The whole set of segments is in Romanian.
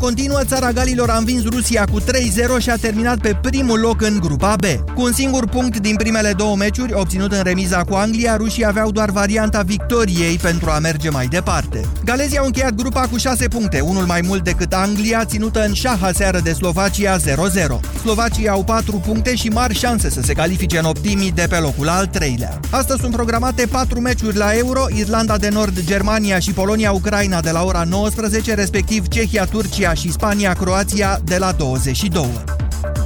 continuă, țara Galilor a învins Rusia cu 3-0 și a terminat pe primul loc în grupa B. Cu un singur punct din primele două meciuri, obținut în remiza cu Anglia, rușii aveau doar varianta victoriei pentru a merge mai departe. Galezii au încheiat grupa cu 6 puncte, unul mai mult decât Anglia, ținută în șaha seară de Slovacia 0-0. Slovacii au 4 puncte și mari șanse să se califice în optimii de pe locul al treilea. Astăzi sunt programate 4 meciuri la Euro, Irlanda de Nord, Germania și Polonia-Ucraina de la ora 19, respectiv Cehia, Turcia și Spania-Croația de la 22.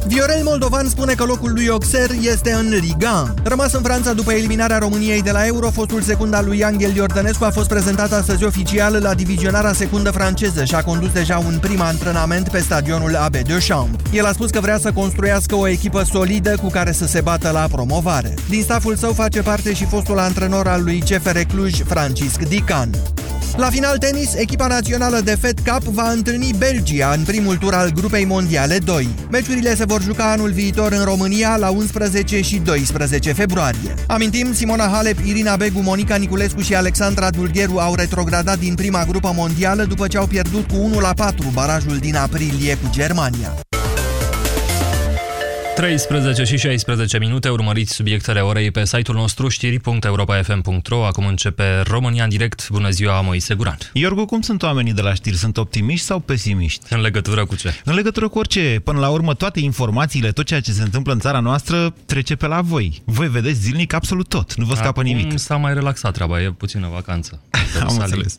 Viorel Moldovan spune că locul lui Oxer este în Riga. Rămas în Franța după eliminarea României de la Euro, fostul secund al lui Angel Iordănescu a fost prezentat astăzi oficial la divizionarea secundă franceză și a condus deja un prim antrenament pe stadionul AB Champs. El a spus că vrea să construiască o echipă solidă cu care să se bată la promovare. Din staful său face parte și fostul antrenor al lui CFR Cluj, Francisc Dican. La final tenis, echipa națională de Fed Cup va întâlni Belgia în primul tur al grupei mondiale 2. Meciurile se vor juca anul viitor în România la 11 și 12 februarie. Amintim, Simona Halep, Irina Begu, Monica Niculescu și Alexandra Dulgheru au retrogradat din prima grupă mondială după ce au pierdut cu 1 la 4 barajul din aprilie cu Germania. 13 și 16 minute, urmăriți subiectele orei pe site-ul nostru știri.europa.fm.ro Acum începe România în direct. Bună ziua, Moise Guran. Iorgu, cum sunt oamenii de la știri? Sunt optimiști sau pesimiști? În legătură cu ce? În legătură cu orice. Până la urmă, toate informațiile, tot ceea ce se întâmplă în țara noastră, trece pe la voi. Voi vedeți zilnic absolut tot. Nu vă scapă Acum nimic. s-a mai relaxat treaba, e puțină vacanță. Am înțeles.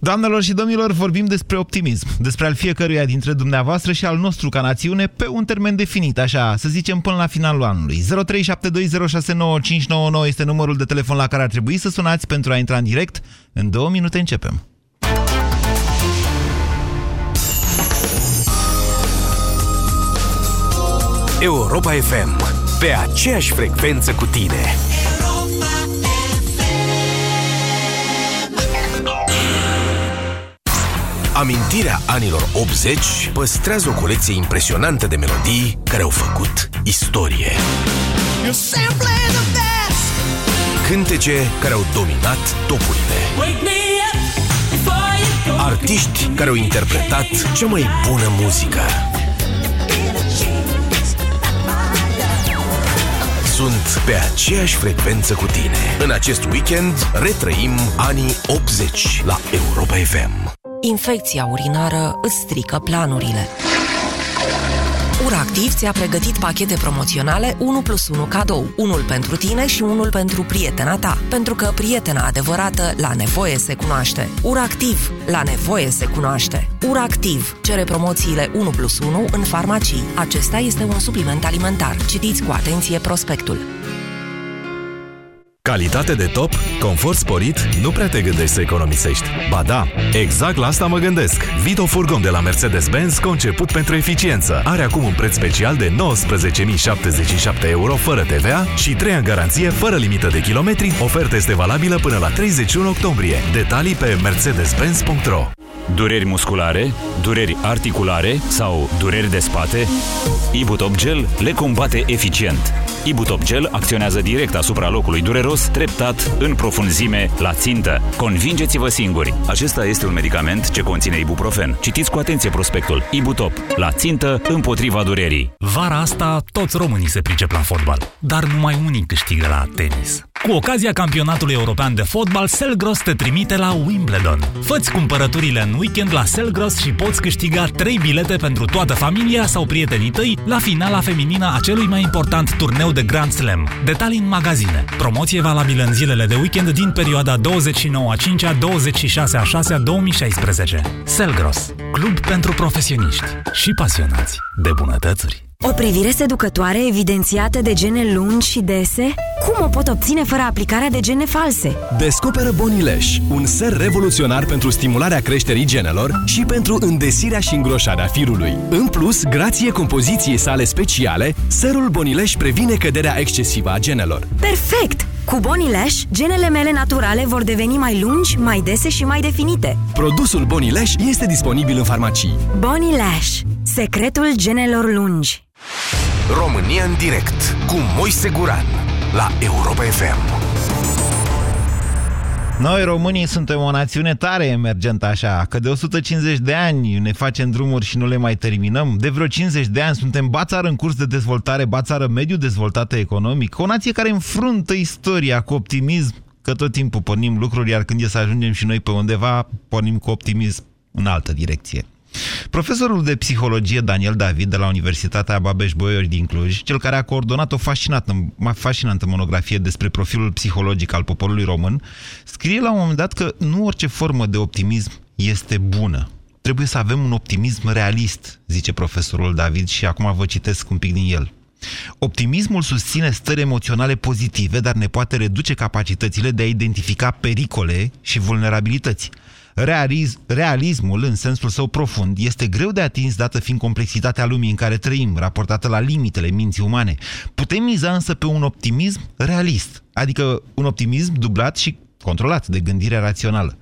Doamnelor și domnilor, vorbim despre optimism, despre al fiecăruia dintre dumneavoastră și al nostru ca națiune pe un termen definit, așa, să zicem până la finalul anului. 0372069599 este numărul de telefon la care ar trebui să sunați pentru a intra în direct. În două minute începem. Europa FM. Pe aceeași frecvență cu tine. Amintirea anilor 80 păstrează o colecție impresionantă de melodii care au făcut istorie. Cântece care au dominat topurile. Artiști care au interpretat cea mai bună muzică. Sunt pe aceeași frecvență cu tine. În acest weekend retrăim anii 80 la Europa FM. Infecția urinară îți strică planurile. URACTIV ți-a pregătit pachete promoționale 1 plus 1 cadou, unul pentru tine și unul pentru prietena ta, pentru că prietena adevărată la nevoie se cunoaște. URACTIV, la nevoie se cunoaște. URACTIV cere promoțiile 1 plus 1 în farmacii. Acesta este un supliment alimentar. Citiți cu atenție prospectul. Calitate de top, confort sporit, nu prea te gândești să economisești. Ba da, exact la asta mă gândesc. Vito Furgon de la Mercedes-Benz, conceput pentru eficiență. Are acum un preț special de 19.077 euro fără TVA și 3 ani garanție fără limită de kilometri. Oferta este valabilă până la 31 octombrie. Detalii pe mercedes-benz.ro Dureri musculare, dureri articulare sau dureri de spate? Ibutop Gel le combate eficient. Ibutop Gel acționează direct asupra locului dureros, treptat, în profunzime, la țintă. Convingeți-vă singuri! Acesta este un medicament ce conține ibuprofen. Citiți cu atenție prospectul. Ibutop. La țintă, împotriva durerii. Vara asta, toți românii se pricep la fotbal, dar numai unii câștigă la tenis. Cu ocazia campionatului european de fotbal, Selgros te trimite la Wimbledon. Făți cumpărăturile în weekend la Selgros și poți câștiga 3 bilete pentru toată familia sau prietenii tăi la finala feminină a celui mai important turneu de Grand Slam. Detalii în magazine. Promoție valabilă în zilele de weekend din perioada 29 a 5 a 26 a 6 a 2016. Selgros. Club pentru profesioniști și pasionați de bunătățuri. O privire seducătoare evidențiată de gene lungi și dese? Cum o pot obține fără aplicarea de gene false? Descoperă Bonileș, un ser revoluționar pentru stimularea creșterii genelor și pentru îndesirea și îngroșarea firului. În plus, grație compoziției sale speciale, serul Bonileș previne căderea excesivă a genelor. Perfect! Cu Bonileș, genele mele naturale vor deveni mai lungi, mai dese și mai definite. Produsul Bonileș este disponibil în farmacii. Bonileș, secretul genelor lungi. România în direct cu Moise Guran la Europa FM. Noi, românii, suntem o națiune tare emergentă așa, că de 150 de ani ne facem drumuri și nu le mai terminăm. De vreo 50 de ani suntem bațară în curs de dezvoltare, bațară mediu dezvoltată economic, o nație care înfruntă istoria cu optimism, că tot timpul pornim lucruri, iar când e să ajungem și noi pe undeva, pornim cu optimism în altă direcție. Profesorul de psihologie Daniel David de la Universitatea Babeș-Bolyai din Cluj, cel care a coordonat o fascinantă, fascinantă monografie despre profilul psihologic al poporului român, scrie la un moment dat că nu orice formă de optimism este bună. Trebuie să avem un optimism realist, zice profesorul David și acum vă citesc un pic din el. Optimismul susține stări emoționale pozitive, dar ne poate reduce capacitățile de a identifica pericole și vulnerabilități. Realism, realismul, în sensul său profund, este greu de atins dată fiind complexitatea lumii în care trăim, raportată la limitele minții umane. Putem miza însă pe un optimism realist, adică un optimism dublat și controlat de gândire rațională.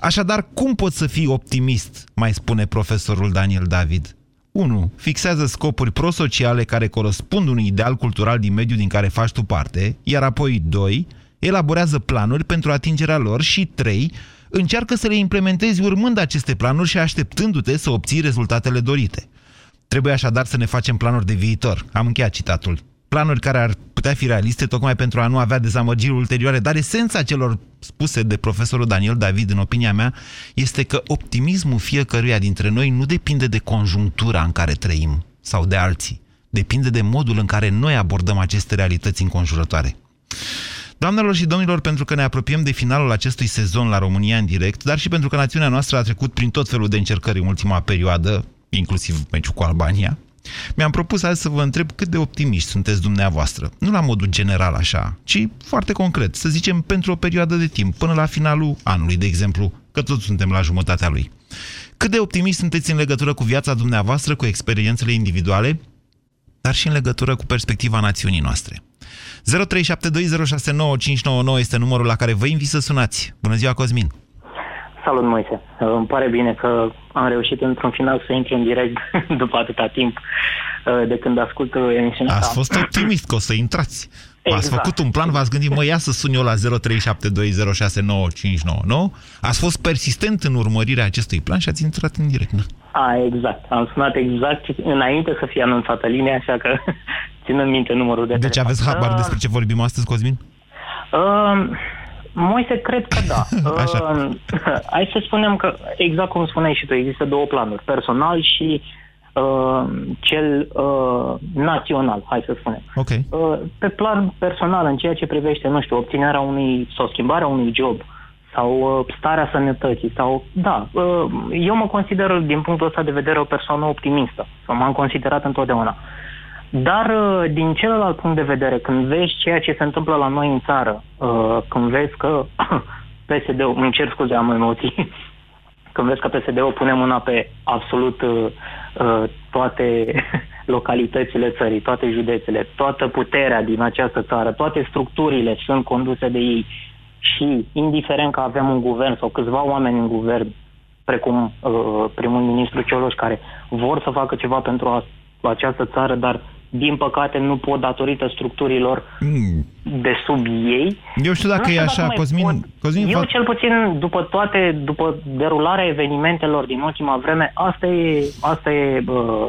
Așadar, cum poți să fii optimist, mai spune profesorul Daniel David? 1. Fixează scopuri prosociale care corespund unui ideal cultural din mediul din care faci tu parte, iar apoi 2. Elaborează planuri pentru atingerea lor și 3 încearcă să le implementezi urmând aceste planuri și așteptându-te să obții rezultatele dorite. Trebuie așadar să ne facem planuri de viitor. Am încheiat citatul. Planuri care ar putea fi realiste tocmai pentru a nu avea dezamăgiri ulterioare, dar esența celor spuse de profesorul Daniel David, în opinia mea, este că optimismul fiecăruia dintre noi nu depinde de conjunctura în care trăim sau de alții. Depinde de modul în care noi abordăm aceste realități înconjurătoare. Doamnelor și domnilor, pentru că ne apropiem de finalul acestui sezon la România în direct, dar și pentru că națiunea noastră a trecut prin tot felul de încercări în ultima perioadă, inclusiv meciul cu Albania, mi-am propus azi să vă întreb cât de optimiști sunteți dumneavoastră. Nu la modul general așa, ci foarte concret, să zicem pentru o perioadă de timp, până la finalul anului, de exemplu, că toți suntem la jumătatea lui. Cât de optimiști sunteți în legătură cu viața dumneavoastră, cu experiențele individuale, dar și în legătură cu perspectiva națiunii noastre. 0372069599 este numărul la care vă invit să sunați. Bună ziua, Cosmin! Salut, Moise! Îmi pare bine că am reușit într-un final să intru în direct după atâta timp uh, de când ascult emisiunea Ați fost optimist că o să intrați. Exact. Ați făcut un plan, v-ați gândit, mă, ia să sun eu la 0372069599. Ați fost persistent în urmărirea acestui plan și ați intrat în direct, nu? A, exact. Am sunat exact înainte să fie anunțată linia, așa că ținând minte numărul de Deci telefon. aveți habar despre ce vorbim astăzi, Cosmin? Uh, Moise, cred că da. Așa. Uh, hai să spunem că, exact cum spuneai și tu, există două planuri, personal și uh, cel uh, național, hai să spunem. Ok. Uh, pe plan personal, în ceea ce privește, nu știu, obținerea unui sau schimbarea unui job sau uh, starea sănătății sau, da, uh, eu mă consider din punctul ăsta de vedere o persoană optimistă sau m-am considerat întotdeauna. Dar uh, din celălalt punct de vedere, când vezi ceea ce se întâmplă la noi în țară, uh, când vezi că PSD-ul, îmi cer scuze, am emoții, când vezi că PSD-ul pune mâna pe absolut uh, uh, toate localitățile țării, toate județele, toată puterea din această țară, toate structurile sunt conduse de ei. Și indiferent că avem un guvern sau câțiva oameni în guvern, precum uh, primul ministru Cioloș, care vor să facă ceva pentru a, această țară, dar din păcate nu pot datorită structurilor Mm. de sub ei. Eu știu dacă Nu e știu așa, dacă mai Cosmin... pot. Cosmin Eu fa- cel puțin, după toate, după derularea evenimentelor din ultima vreme, asta e, asta e uh,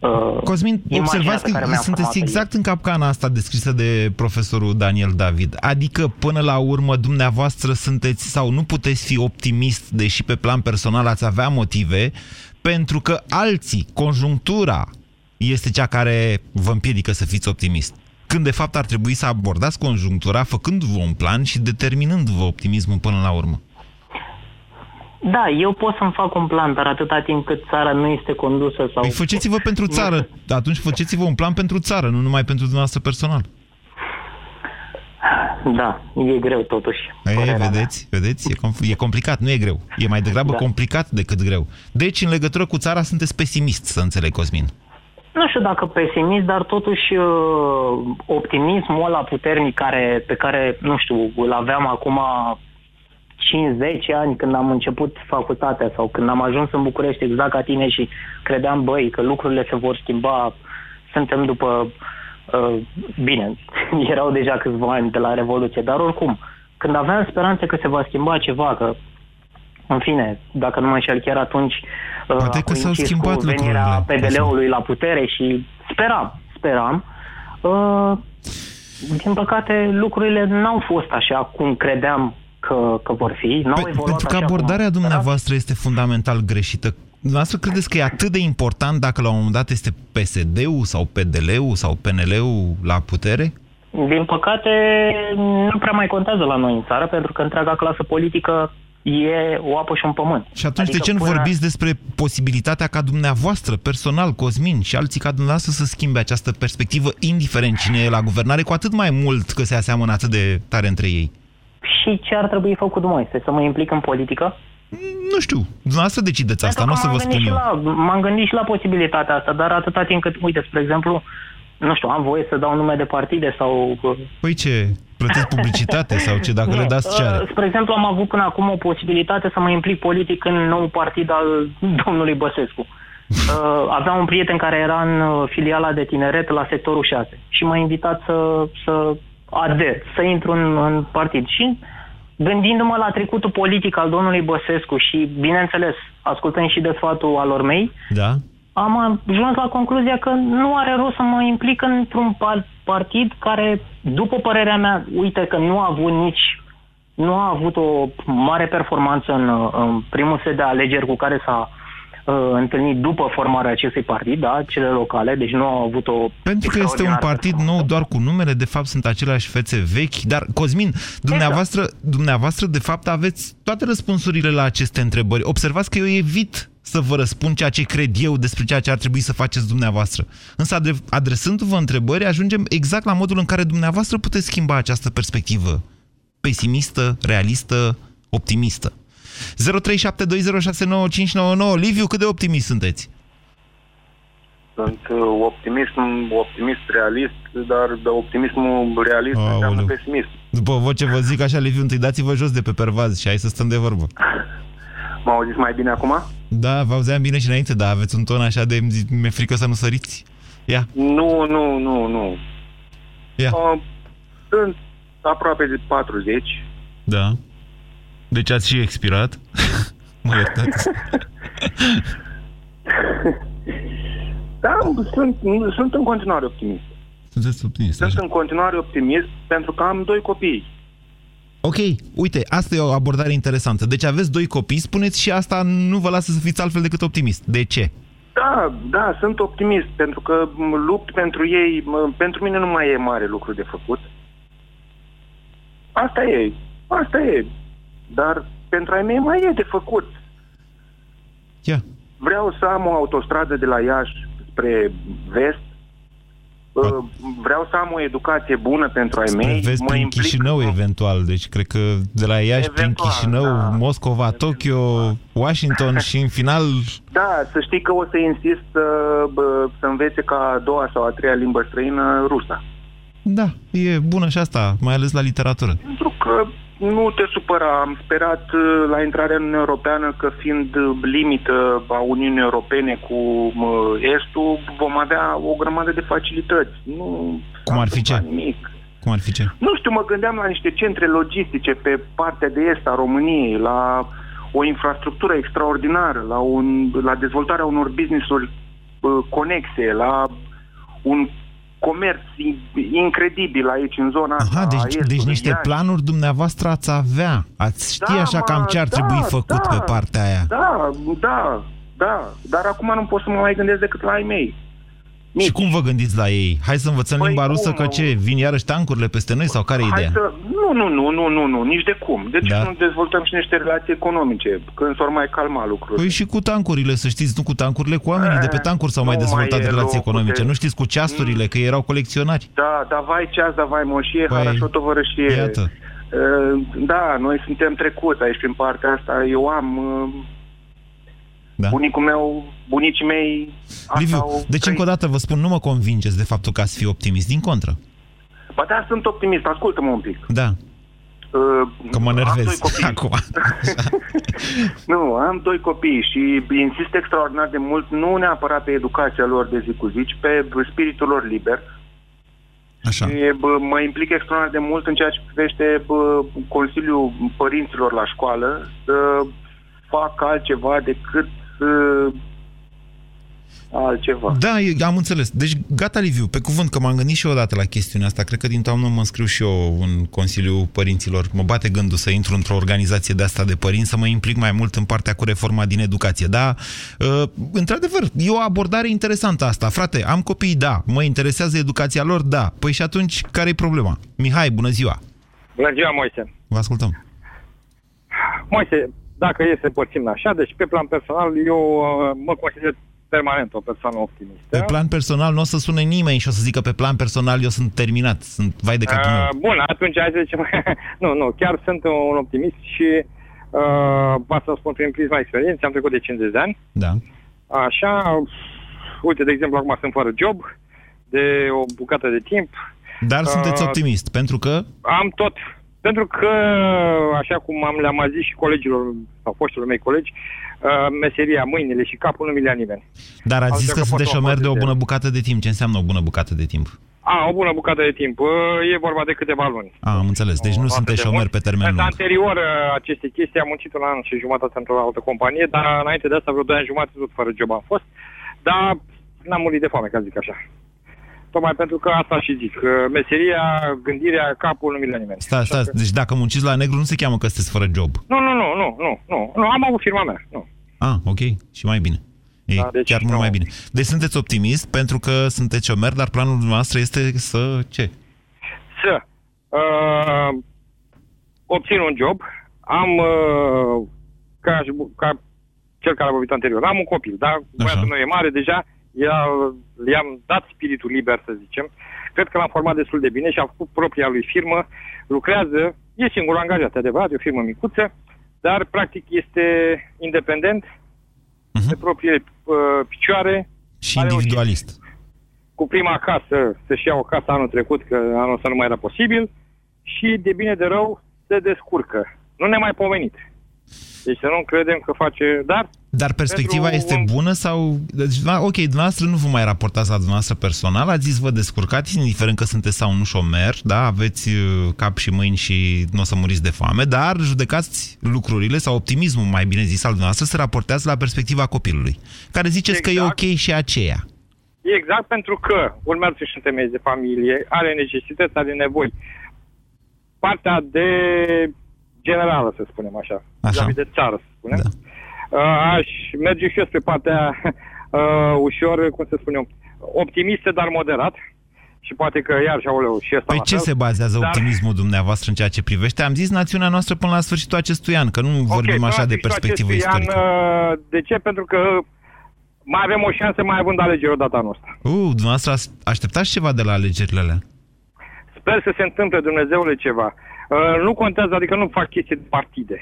uh, Cosmin, imaginea observați pe care că mi-am sunteți format-o exact în capcana asta descrisă de profesorul Daniel David. Adică, până la urmă, dumneavoastră sunteți sau nu puteți fi optimist, deși pe plan personal ați avea motive, pentru că alții, conjunctura, este cea care vă împiedică să fiți optimist. Când, de fapt, ar trebui să abordați conjunctura făcându-vă un plan și determinându-vă optimismul până la urmă. Da, eu pot să-mi fac un plan, dar atâta timp cât țara nu este condusă sau... Păi faceți-vă pentru țară. Atunci faceți-vă un plan pentru țară, nu numai pentru dumneavoastră personal. Da, e greu totuși. E, părerea mea. vedeți, vedeți, e, compl- e complicat, nu e greu. E mai degrabă Da. complicat decât greu. Deci, în legătură cu țara, sunteți pesimist, să înțeleg, Cosmin. Nu știu dacă pesimist, dar totuși uh, optimismul ăla puternic care, pe care, nu știu, îl aveam acum 5-10 ani când am început facultatea sau când am ajuns în București exact ca tine și credeam, băi, că lucrurile se vor schimba, suntem după... Uh, bine, erau deja câțiva ani de la Revoluție, dar oricum, când aveam speranțe că se va schimba ceva, că în fine, dacă nu mă înșel chiar atunci uh, Poate că s-au schimbat cu venirea lucrurile. PDL-ului la putere și speram, speram. Uh, din păcate, lucrurile n-au fost așa cum credeam că, că vor fi. N-au Pe, evoluat pentru că așa cum abordarea am sperat. dumneavoastră este fundamental greșită. Dumneavoastră credeți că e atât de important dacă la un moment dat este PSD-ul sau PDL-ul sau PNL-ul la putere? Din păcate, nu prea mai contează la noi în țară, pentru că întreaga clasă politică e o apă și un pământ. Și atunci Adică de ce nu până- vorbiți despre posibilitatea ca dumneavoastră, personal, Cosmin și alții ca dumneavoastră să schimbe această perspectivă, indiferent cine e la guvernare, cu atât mai mult că se aseamănă atât de tare între ei? Și ce ar trebui făcut, Moise? Să mă implic în politică? Nu știu, dumneavoastră decideți asta, nu o Pentru să că vă m-am spun gândit eu. și La, m-am gândit și la posibilitatea asta, dar atâta timp cât, uite, spre exemplu, nu știu, am voie să dau nume de partide sau... uh, Păi ce, plătesc publicitate sau ce, dacă Nu, le dați ce uh, are? Spre exemplu, am avut până acum o posibilitate să mă implic politic în nou partid al domnului Băsescu. Uh, aveam un prieten care era în uh, filiala de tineret la sectorul 6 și m-a invitat să, să ader, să intru în, în partid. Și gândindu-mă la trecutul politic al domnului Băsescu și, bineînțeles, ascultând și de sfatul alor mei, Da? Am ajuns la concluzia că nu are rost să mă implic într-un par- partid care, după părerea mea, uite că nu a avut nici nu a avut o mare performanță în, în primul set de alegeri cu care s-a uh, întâlnit după formarea acestui partid, da, cele locale, deci nu au avut o Pentru că este un extraordinară partid nou doar cu numele, de fapt sunt aceleași fețe vechi, dar Cosmin, dumneavoastră, dumneavoastră de fapt aveți toate răspunsurile la aceste întrebări. Observați că eu evit să vă răspund ceea ce cred eu despre ceea ce ar trebui să faceți dumneavoastră. Însă adre- adresându-vă întrebări, ajungem exact la modul în care dumneavoastră puteți schimba această perspectivă pesimistă, realistă, optimistă. 0372069599 Liviu, cât de optimist sunteți? Sunt uh, optimist, optimist realist, dar de optimismul realist Aoleu. înseamnă pesimist. După voce vă zic așa, Liviu, întâi dați-vă jos de pe pervaz și hai să stăm de vorbă. M-au auzit mai bine acum? Da, vă auzeam bine și înainte, dar aveți un ton așa de... mi-e frică să nu săriți. Ia, Nu, nu, nu, nu. ia. Uh, sunt aproape de 40. Da. Deci ați și expirat? mă iertați. Da, sunt, sunt în continuare optimist. Sunteți optimist. Sunt Așa. în continuare optimist pentru că am doi copii. Ok, uite, asta e o abordare interesantă. Deci aveți doi copii, spuneți și asta nu vă lasă să fiți altfel decât optimist. De ce? Da, da, sunt optimist pentru că m, lupt pentru ei. m, Pentru mine nu mai e mare lucru de făcut. Asta e, asta e. Dar pentru ai mei mai e de făcut. Ia. Vreau să am o autostradă de la Iași spre vest. Uh, Vreau să am o educație bună pentru ai Spre mei. vezi Mă prin implic- Chișinău, eventual. Deci cred că de la Iași prin Eventual, Chișinău, da. Moscova, Tokyo, Washington și în final... Da, să știi că o să insist să, bă, să învețe ca a doua sau a treia limbă străină rusa. Da, e bună și asta, mai ales la literatură. Pentru că nu te supăra, am sperat uh, la intrarea în Uniunea Europeană că fiind uh, limită a Uniunii Europene cu mă, Estul, vom avea o grămadă de facilități. Nu Cum ar fi ce? nimic. Cum ar fi ce? Nu știu, mă gândeam la niște centre logistice pe partea de est a României, la o infrastructură extraordinară, la, un, la dezvoltarea unor business-uri uh, conexe, la un comerț in- incredibil aici în zona asta. Aha, a deci, estului deci niște Iași. planuri dumneavoastră ați avea. Ați ști Da, așa mă, cam ce ar da, trebui făcut da, pe partea aia. Da, da, da. Dar acum nu pot să mă mai gândesc decât la ai mei. Și cum vă gândiți la ei? Hai să învățăm Păi limba rusă, cum? că ce? Vin iarăși tancurile peste noi sau care e Hai ideea? să... Nu, nu, nu, nu, nu, nu, nici de cum. Deci Da. nu dezvoltăm și niște relații economice, când s-or mai calma lucrurile. Păi și cu tancurile, să știți, nu cu tancurile, cu oamenii de pe tancuri s-au mai nu mai dezvoltat e relații locul economice. de- Nu știți cu ceasurile, că erau colecționari. Da, da, vai ceas, da, vai moșie, Păi, păi, harașotovărășie. iată. Uh, Da, noi suntem trecuți aici prin partea asta. Eu am... uh, Da. Bunicul meu, bunicii mei... asta Liviu, au deci încă o dată vă spun, nu mă convingeți de faptul că ați fi optimist, din contră. Ba da, sunt optimist, ascultă-mă un pic. Da, Uh, că mă am doi nervez copii. acum. Nu, am doi copii și insist extraordinar de mult, nu neapărat pe educația lor de zi cu zi, ci pe spiritul lor liber. Așa. Și bă, mă implic extraordinar de mult în ceea ce privește bă, Consiliul Părinților la școală să fac altceva decât uh, altceva. Da, eu am înțeles. Deci, gata, Liviu, pe cuvânt, că m-am gândit și eu odată la chestiunea asta. Cred că din toamnă mă înscriu și eu în Consiliul Părinților. Mă bate gândul să intru într-o organizație de asta de părinți, să mă implic mai mult în partea cu reforma din educație. Da, uh, într-adevăr, e o abordare interesantă asta. Frate, am copii, da. Mă interesează educația lor, da. Păi și atunci, care e problema? Mihai, bună ziua! Bună ziua, Moise. Vă ascultăm. Moise, dacă e să împărțim așa, deci pe plan personal, eu uh, mă consider permanent o persoană optimistă. Pe plan personal nu o să sune nimeni și o să zică pe plan personal eu sunt terminat, sunt vai de capul meu. Uh, bun, atunci hai să zicem, nu, nu, chiar sunt un optimist și uh, vă să spun prin prisma experienței, am trecut de 50 de ani. Da. Așa, uite, de exemplu, acum sunt fără job, de o bucată de timp. Dar sunteți Uh, optimist, pentru că Am tot. Pentru că, așa cum am le-am mai zis și colegilor sau foștilor mei colegi, uh, meseria, mâinile și capul nu mi le-a nimeni. Dar ați Am zis că încercat sunteți poate o șomer de o parte bună bucată de timp. Ce înseamnă o bună bucată de timp? A, o bună bucată de timp. Uh, E vorba de câteva luni. A, am înțeles. Deci nu atât sunteți de șomer mult. pe termen Însă lung. anterior uh, aceste chestii am muncit un an și jumătate într-o altă companie, dar înainte de asta vreo 2 ani jumătate tot fără job am fost. Dar n-am murit de foame, ca să zic așa. Tocmai pentru că asta și zic. că Meseria, gândirea, capul nu mi le nimeni. Sta, sta, deci dacă munciți la negru nu se cheamă că sunteți fără job. Nu, nu, nu, nu, nu, nu, nu, am avut firma mea, nu. Ah, ok. Și mai bine. E Da, deci chiar mult nu. mai bine. Deci sunteți optimist pentru că sunteți șomer, dar planul dumneavoastră este să ce? Să uh, obțin un job, am, uh, ca, ca cel care a vorbit anterior, am un copil, da? Băiatul meu e mare deja, i-a- i-am dat spiritul liber, să zicem. Cred că l-am format destul de bine și a făcut propria lui firmă, lucrează, e singur angajat, e adevărat, e o firmă micuță, dar practic este independent, Mhm. pe proprie uh, picioare, Și Are o individualist. cu prima casă să-și ia o casă anul trecut, că anul ăsta nu mai era posibil, și de bine de rău se descurcă. Nu ne mai pomenit. Deci să nu credem că face... Dar Dar perspectiva Pentru este un- bună sau... Deci, da, ok, dumneavoastră nu vă mai raportați la dumneavoastră personal, ați zis vă descurcați, indiferent că sunteți sau nu șomer, da, aveți uh, cap și mâini și nu o să muriți de foame, dar judecați lucrurile sau optimismul, mai bine zis, al dumneavoastră, se raportează la perspectiva copilului, care ziceți că e Exact. ok și aceea. exact pentru că urmează și întemeiezi de familie, are necesități, are nevoi. Partea de generală, să spunem așa, Așa. vis-a-vis de țară, să spunem. Da. Uh, aș merge și eu spre partea uh, ușor, cum să spunem, optimistă, dar moderat. Și poate că iar și aoleu, și ăsta Păi la ce fel. se bazează Dar- optimismul dumneavoastră în ceea ce privește? Am zis națiunea noastră până la sfârșitul acestui an, că nu vorbim până așa la de sfârșitul perspectivă acestui an, istorică. uh, de ce? Pentru că mai avem o șansă mai având alegeri odată anul ăsta. Uh, dumneavoastră ați- așteptați ceva de la alegerile alea? Sper să se întâmple, Dumnezeule, ceva. Uh, nu contează, adică nu fac chestii de partide.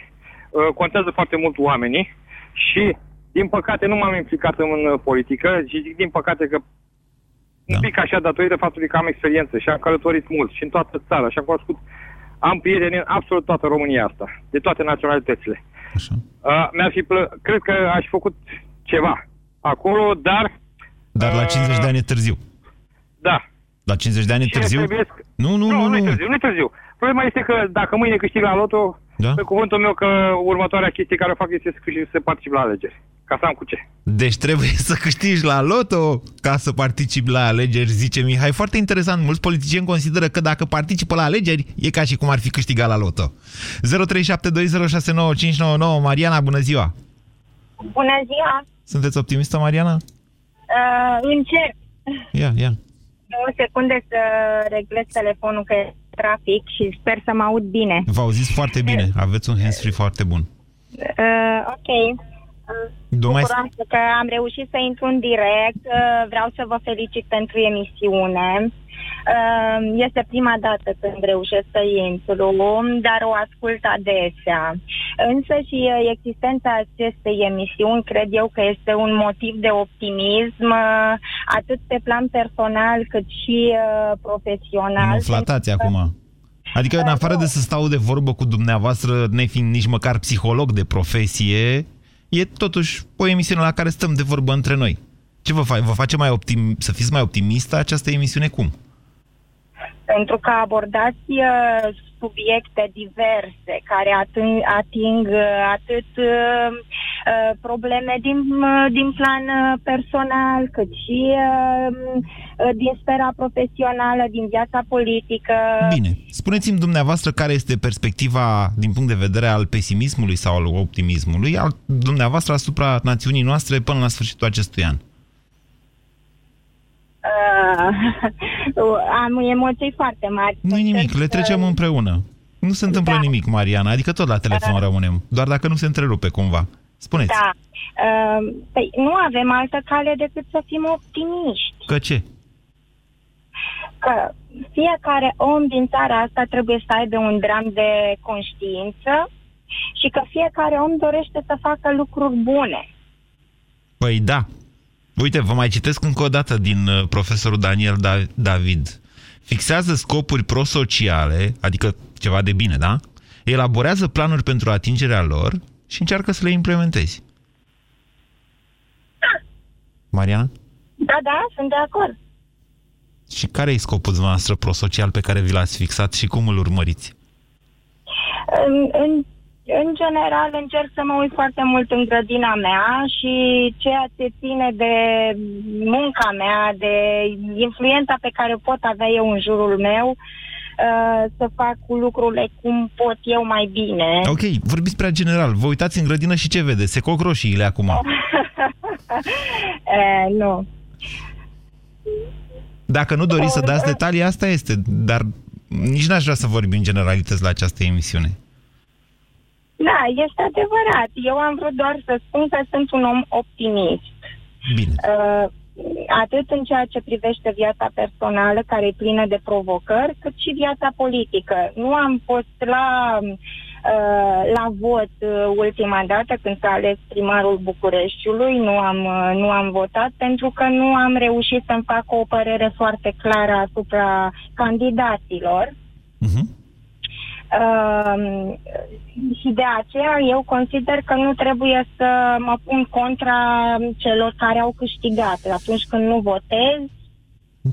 Uh, contează foarte mult oamenii și, din păcate, nu m-am implicat în uh, politică și zic din păcate că un pic așa datorită faptului că am experiență și am călătorit mult și în toată țara și am cunoscut, am prieteni în absolut toată România asta, de toate naționalitățile. Așa. Uh, mi-ar fi plă- cred că aș fi făcut ceva acolo, dar Dar la 50 de ani e târziu. da, La 50 de ani e Ce târziu? trebuie- Nu, nu, nu, nu, nu, e nu. târziu, nu e târziu. Problema este că dacă mâine câștig la loto, Da? pe cuvântul meu că următoarea chestie care o fac este să câștig să particip la alegeri. Ca să am cu ce. Deci trebuie să câștigi la loto ca să participi la alegeri, zice Mihai. Foarte interesant, mulți politicieni consideră că dacă participă la alegeri, e ca și cum ar fi câștigat la loto. 0372069599 Mariana, bună ziua! Bună ziua! Sunteți optimistă, Mariana? Uh, încerc Ia, ia. o secundă să reglez telefonul că e trafic și sper să mă aud bine. Vă auziți foarte bine, aveți un hands-free foarte bun. Uh, ok. Dumai... Bucuroasă că am reușit să intru în direct. Uh, vreau să vă felicit pentru emisiune. Uh, este prima dată când reușesc să intru, dar o ascult adesea. Însă și uh, existența acestei emisiuni cred eu că este un motiv de optimism uh, atât pe plan personal cât și uh, profesional. Mă flatați pentru că- acum. Adică, în afară de să stau de vorbă cu dumneavoastră, nefiind nici măcar psiholog de profesie, e totuși o emisiune la care stăm de vorbă între noi. Ce vă, fa- vă face mai optim- să fiți mai optimistă această emisiune cum? Pentru că abordați uh, subiecte diverse care ating, ating uh, atât uh, uh, probleme din, uh, din plan uh, personal, cât și uh, uh, din sfera profesională, din viața politică. Bine, spuneți-mi dumneavoastră care este perspectiva din punct de vedere al pesimismului sau al optimismului al dumneavoastră asupra națiunii noastre până la sfârșitul acestui an. Uh, am emoții foarte mari. Nu nimic, le trecem Uh, împreună. Nu se întâmplă Da. nimic, Mariana, adică tot la telefon rămânem, doar dacă nu se întrerupe cumva. Spuneți, Da. Uh, păi nu avem altă cale decât să fim optimiști. că ce? Că fiecare om din țara asta trebuie să aibă un dram de conștiință și că fiecare om dorește să facă lucruri bune. Păi da. Uite, vă mai citesc încă o dată din uh, profesorul Daniel da- David. Fixează scopuri prosociale, adică ceva de bine, da? Elaborează planuri pentru atingerea lor și încearcă să le implementezi. Mariana? Da, da, sunt de acord. Și care e scopul dumneavoastră prosocial pe care vi l-ați fixat și cum îl urmăriți? În, în, în general încerc să mă uit foarte mult în grădina mea și ceea ce ține de munca mea, de influența pe care o pot avea eu în jurul meu, uh, să fac lucrurile cum pot eu mai bine. Ok, vorbiți prea general. Vă uitați în grădină și ce vedeți? Se coc roșiile acum. uh, nu. Dacă nu doriți să dați detalii, asta este. Dar nici n-aș vrea să vorbim generalități la această emisiune. Da, este adevărat. Eu am vrut doar să spun că sunt un om optimist. Bine. Uh, atât în ceea ce privește viața personală, care e plină de provocări, cât și viața politică. Nu am fost la, uh, la vot uh, ultima dată când s-a ales primarul Bucureștiului, nu am, uh, nu am votat pentru că nu am reușit să-mi fac o părere foarte clară asupra candidaților. Uh, și de aceea eu consider că nu trebuie să mă pun contra celor care au câștigat. Atunci când nu votez,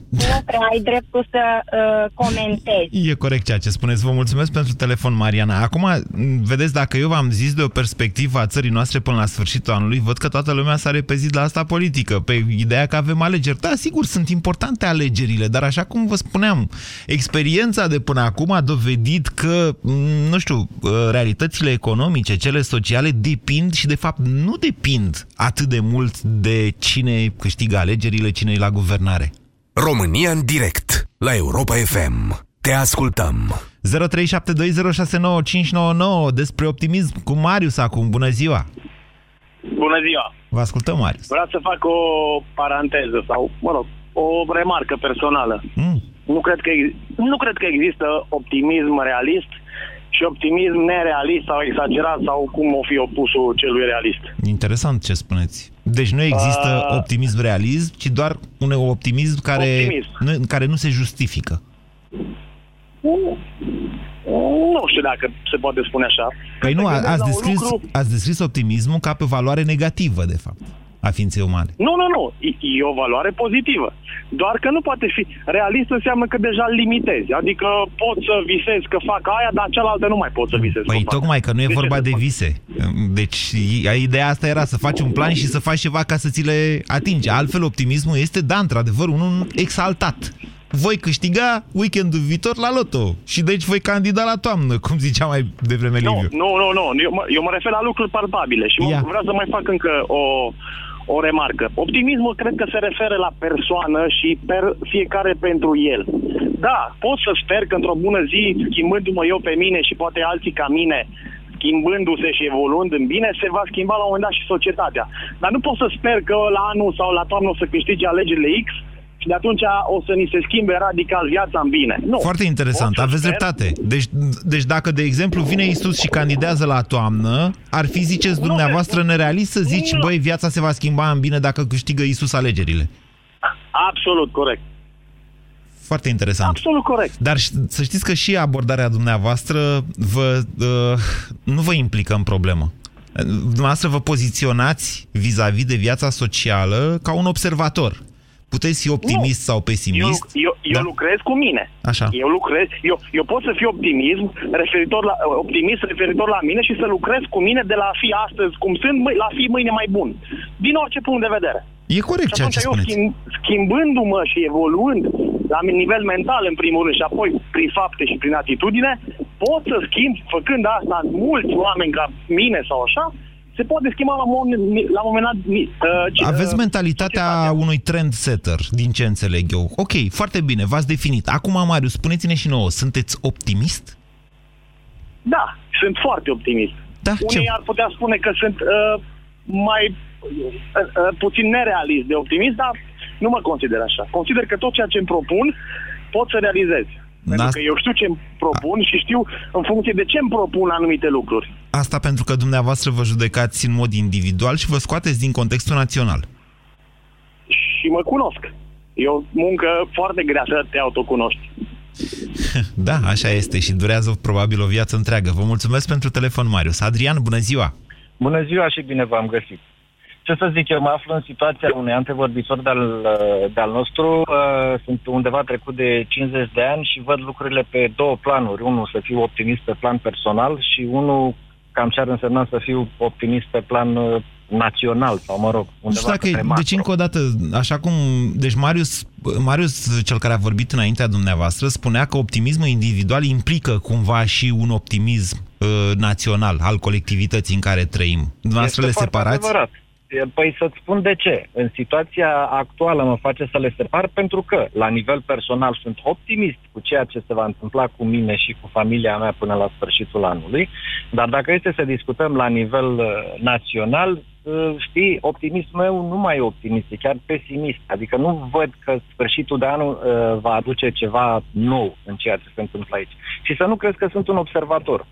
nu prea ai dreptul să uh, comentezi. E corect ceea ce spuneți. Vă mulțumesc pentru telefon, Mariana. Acum, m, vedeți, dacă eu v-am zis de o perspectivă a țării noastre până la sfârșitul anului, văd că toată lumea s-a repezit la asta politică, pe ideea că avem alegeri. Da, sigur, sunt importante alegerile, dar așa cum vă spuneam, experiența de până acum a dovedit că, m, nu știu, uh, realitățile economice, cele sociale, depind și, de fapt, nu depind atât de mult de cine câștigă alegerile, cine e la guvernare. România în direct la Europa FM. Te ascultăm. 0372069599 despre optimism cu Marius acum. Bună ziua! Bună ziua! Vă ascultăm, Marius. Vreau să fac o paranteză sau, mă rog, o remarcă personală. Mm. Nu, cred că, ex- nu cred că există optimism realist și optimism nerealist sau exagerat sau cum o fi opusul celui realist. Interesant ce spuneți. Deci nu există Uh, optimism realism, ci doar un optimism care, Optimism. Nu, care nu se justifică. Nu știu dacă se poate spune așa. Păi nu, a- Gândesc ați la un descris, lucru- ați descris optimismul ca pe valoare negativă, de fapt, a ființei umane. Nu, nu, nu. E, e o valoare pozitivă. Doar că nu poate fi. Realist înseamnă că deja îl limitezi. Adică pot să visez că fac aia, dar cealaltă nu mai pot să visez. Păi că o fac. tocmai că nu e De ce vorba să de fac? vise. Deci i- ideea asta era să faci un plan și să faci ceva ca să ți le atingi. Altfel, optimismul este, da, într-adevăr, unul exaltat. Voi câștiga weekendul viitor la loto și deci voi candida la toamnă, cum zicea mai devreme Nu, Liviu. nu, nu, nu. Eu mă, eu mă refer la lucruri palpabile și mă, Ia. vreau să mai fac încă o, o remarcă. Optimismul cred că se referă la persoană și per fiecare pentru el. Da, pot să sper că într-o bună zi, schimbându-mă eu pe mine și poate alții ca mine, schimbându-se și evoluând în bine, se va schimba la un moment dat și societatea. Dar nu pot să sper că la anul sau la toamnă o să câștige alegerile X și de atunci o să ni se schimbe radical viața în bine. Nu. Foarte interesant, Pot să aveți sper. dreptate. Deci, deci dacă, de exemplu, vine Isus și candidează la toamnă, ar fi, ziceți dumneavoastră, nerealist să zici, Nu. băi, viața se va schimba în bine dacă câștigă Isus alegerile. Absolut corect. Foarte interesant. Absolut corect. Dar ș- să știți că și abordarea dumneavoastră vă, uh, nu vă implică în problemă. Uh, Dumneavoastră vă poziționați vis-a-vis de viața socială ca un observator. Puteți fi optimist nu. sau pesimist. Eu, eu, eu da? lucrez cu mine. Așa. Eu lucrez, eu, eu pot să fiu optimism referitor la, optimist referitor la mine și să lucrez cu mine de la a fi astăzi cum sunt, mâine, la a fi mâine mai bun. Din orice punct de vedere. E corect și ceea ce atunci eu spuneți. schimb, schimbându-mă și evoluând la nivel mental în primul rând și apoi prin fapte și prin atitudine, pot să schimb, făcând asta mulți oameni ca mine sau așa, se poate schimba la, moment, la un moment dat uh, ce- Aveți uh, mentalitatea unui trendsetter, din ce înțeleg eu. Ok, foarte bine, v-ați definit. Acum, Marius, spuneți-ne și nouă, sunteți optimist? Da, sunt foarte optimist. Da, Unii ce? ar putea spune că sunt uh, mai uh, uh, puțin nerealist de optimist, dar nu mă consider așa. Consider că tot ceea ce îmi propun pot să realizez. Pentru că eu știu ce îmi propun și știu în funcție de ce îmi propun anumite lucruri. Asta pentru că dumneavoastră vă judecați în mod individual și vă scoateți din contextul național. Și mă cunosc. E o muncă foarte grea să te autocunoști. Da, așa este și durează probabil o viață întreagă. Vă mulțumesc pentru telefon, Marius. Adrian, bună ziua! Bună ziua și bine v-am găsit. Ce să zic, eu mă aflu în situația unui antevorbitor de-al, de-al nostru. Uh, Sunt undeva trecut de 50 de ani și văd lucrurile pe două planuri. Unul să fiu optimist pe plan personal și unul cam ce ar însemna să fiu optimist pe plan uh, național sau, mă rog, Nu știu undeva dacă, către e- macro. deci încă o dată, așa cum, deci Marius, Marius, cel care a vorbit înaintea dumneavoastră, spunea că optimismul individual implică cumva și un optimism uh, național al colectivității în care trăim. Dumneavoastră le Este foarte separați? Adevărat. E, Păi să-ți spun de ce. În situația actuală mă face să le separ pentru că, la nivel personal, sunt optimist cu ceea ce se va întâmpla cu mine și cu familia mea până la sfârșitul anului, dar dacă este să discutăm la nivel uh, național, uh, știi, optimismul meu nu mai e optimist, e chiar pesimist. Adică nu văd că sfârșitul de anul uh, va aduce ceva nou în ceea ce se întâmplă aici. Și să nu crezi că sunt un observator.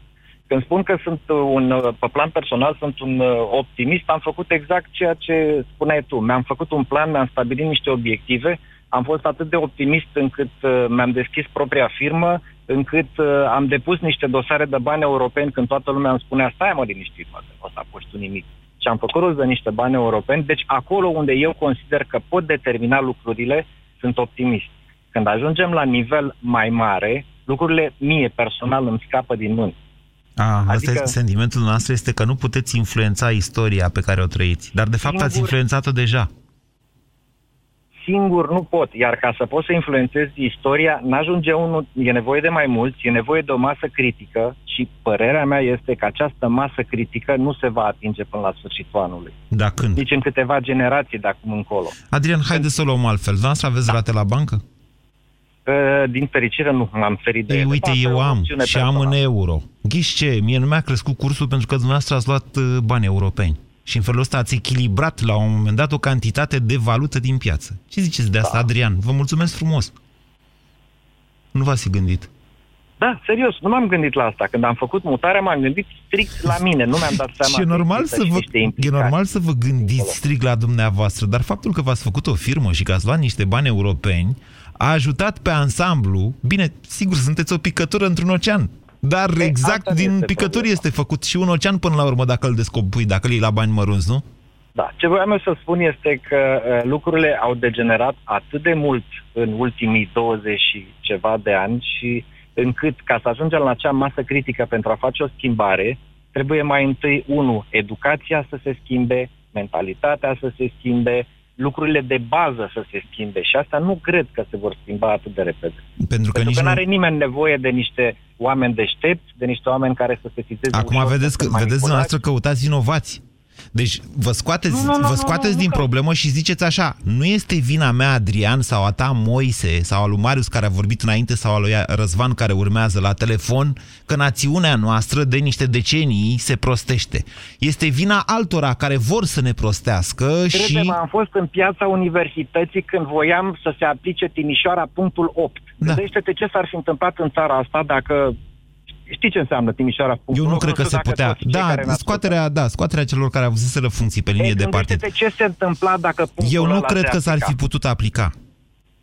Când spun că sunt un, uh, pe plan personal, sunt un uh, optimist, am făcut exact ceea ce spuneai tu. Mi-am făcut un plan, mi-am stabilit niște obiective, am fost atât de optimist încât uh, mi-am deschis propria firmă, încât uh, am depus niște dosare de bani europeni când toată lumea îmi spunea stai mă liniștit, mă, că o să apuci tu nimic. Și am făcut rost de niște bani europeni, deci acolo unde eu consider că pot determina lucrurile, sunt optimist. Când ajungem la nivel mai mare, lucrurile mie personal îmi scapă din mâini. A, asta Adică- este sentimentul nostru, este că nu puteți influența istoria pe care o trăiți. Dar de fapt ați Singur- influențat-o deja. singur nu pot, iar ca să pot să influențezi istoria, n-ajunge unul, e nevoie de mai mulți, e nevoie de o masă critică și părerea mea este că această masă critică nu se va atinge până la sfârșitul anului. Da, când? Nici în câteva generații de acum încolo. Adrian, haideți să o luăm altfel. Dumneavoastră aveți rate la bancă? Uh, Din fericire nu m-am ferit de Ei, ele. uite, Asta e eu o am opțiune și am în personală. euro. Ghiși ce? Mie nu mi-a crescut cursul pentru că dumneavoastră ați luat uh, bani europeni. Și în felul ăsta ați echilibrat la un moment dat o cantitate de valută din piață. Ce ziceți de asta, Adrian? Vă mulțumesc frumos. Nu v-ați fi gândit. Da, serios, nu m-am gândit la asta. Când am făcut mutarea, m-am gândit strict la mine. Nu mi-am dat seama Și e că normal, există să și vă, niște e implicații. normal să vă gândiți strict la dumneavoastră, dar faptul că v-ați făcut o firmă și că ați luat niște bani europeni a ajutat pe ansamblu. Bine, sigur, sunteți o picătură într-un ocean, dar exact asta din este picături problema. este făcut și un ocean până la urmă dacă îl descopui, dacă îl iei la bani mărunți, nu? Da, ce voiam eu să spun este că uh, lucrurile au degenerat atât de mult în ultimii 20 și ceva de ani și încât ca să ajungem la acea masă critică pentru a face o schimbare, trebuie mai întâi, unu, educația să se schimbe, mentalitatea să se schimbe, lucrurile de bază să se schimbe și asta nu cred că se vor schimba atât de repede. Pentru că Pentru nici că nu nu... are nimeni nevoie de niște oameni deștepți, de niște oameni care să se citeze Acum ușor, vedeți, să că, se vedeți manipulați. dumneavoastră căutați inovați. Deci vă scoateți, Nu, nu, nu, vă nu, scoateți nu, din nu, problemă și ziceți așa, nu este vina mea, Adrian, sau a ta, Moise, sau a lui Marius care a vorbit înainte, sau a lui Răzvan care urmează la telefon, că națiunea noastră de niște decenii se prostește. Este vina altora care vor să ne prostească și... Crede-mă, am fost în piața universității când voiam să se aplice Timișoara punctul 8. Da. Gândește-te ce s-ar fi întâmplat în țara asta dacă... Știi ce înseamnă Timișoara punctul Eu nu 8? cred că știu se dacă putea. toți cei Da, care ne scoaterea, da, scoaterea celor care au avuseseră funcții pe linie Ei, de partid. gândește-te ce se întâmpla dacă punctul Eu nu ăla cred se că s-ar fi aplica. putut aplica.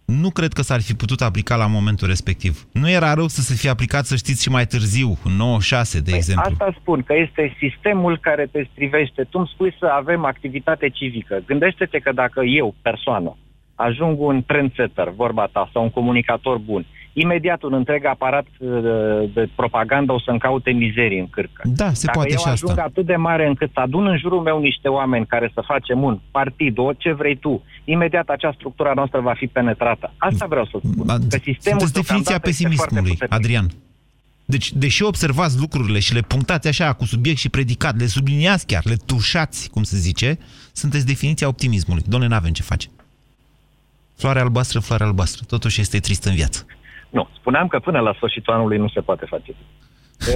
Nu cred că s-ar fi putut aplica la momentul respectiv. Nu era rău să se fie aplicat, să știți, și mai târziu, în 96, de exemplu. Asta spun, că este sistemul care te strivește. Tu îmi spui să avem activitate civică. Gândește-te că dacă eu, persoană, ajung un trendsetter, vorba ta, sau un comunicator bun, imediat un întreg aparat uh, de propagandă o să-mi caute mizerii în cârcă. Da, se Dacă poate eu și ajung asta. atât de mare încât să adun în jurul meu niște oameni care să facem un partid, o ce vrei tu, imediat acea structură noastră va fi penetrată. Asta vreau să spun. Ba, Că sistemul Sunteți definiția deocamdată este foarte pesimismului, puternic. Adrian. Deci, deși observați lucrurile și le punctați așa cu subiect și predicat, le subliniați chiar, le tușați, cum se zice, sunteți definiția optimismului. Domnule, n-avem ce face. Floare albastră, floare albastră. Totuși este trist în viață. Nu, spuneam că până la sfârșitul anului nu se poate face.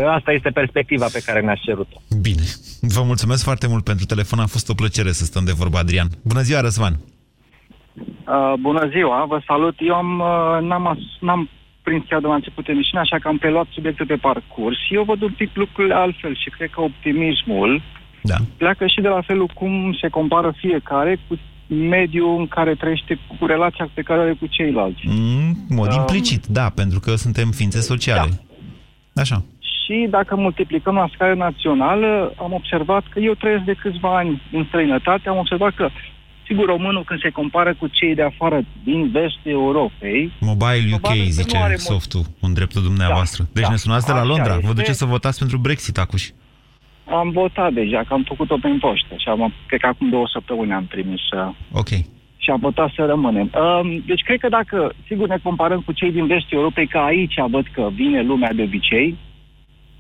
Asta este perspectiva pe care ne-a cerut-o. Bine. Vă mulțumesc foarte mult pentru telefon. A fost o plăcere să stăm de vorba, Adrian. Bună ziua, Răzvan. Uh, bună ziua, vă salut. Eu am, uh, n-am, as- n-am prins chiar de la început emisiunea, așa că am preluat subiectul pe parcurs. Eu văd un pic lucrurile altfel și cred că optimismul da. pleacă și de la felul cum se compară fiecare cu mediul în care trăiește, cu relația pe care o are cu ceilalți. Mm, mod Um, implicit, da, pentru că suntem ființe sociale. Da. Așa. Și dacă multiplicăm la scară națională, am observat că eu trăiesc de câțiva ani în străinătate, am observat că, sigur, românul când se compară cu cei de afară din vestul Europei, Mobile UK, Probabil că nu zice are mult. softul, în dreptul dumneavoastră. deci da, ne sunați de la așa Londra. Vă este. duceți să votați pentru Brexit, acuși. Am votat deja, că am făcut-o prin poștă și am, cred că acum două săptămâni am trimis uh, Ok. și am votat să rămânem. Um, deci cred că dacă, sigur, ne comparăm cu cei din vestul Europei, că aici văd că vine lumea de obicei,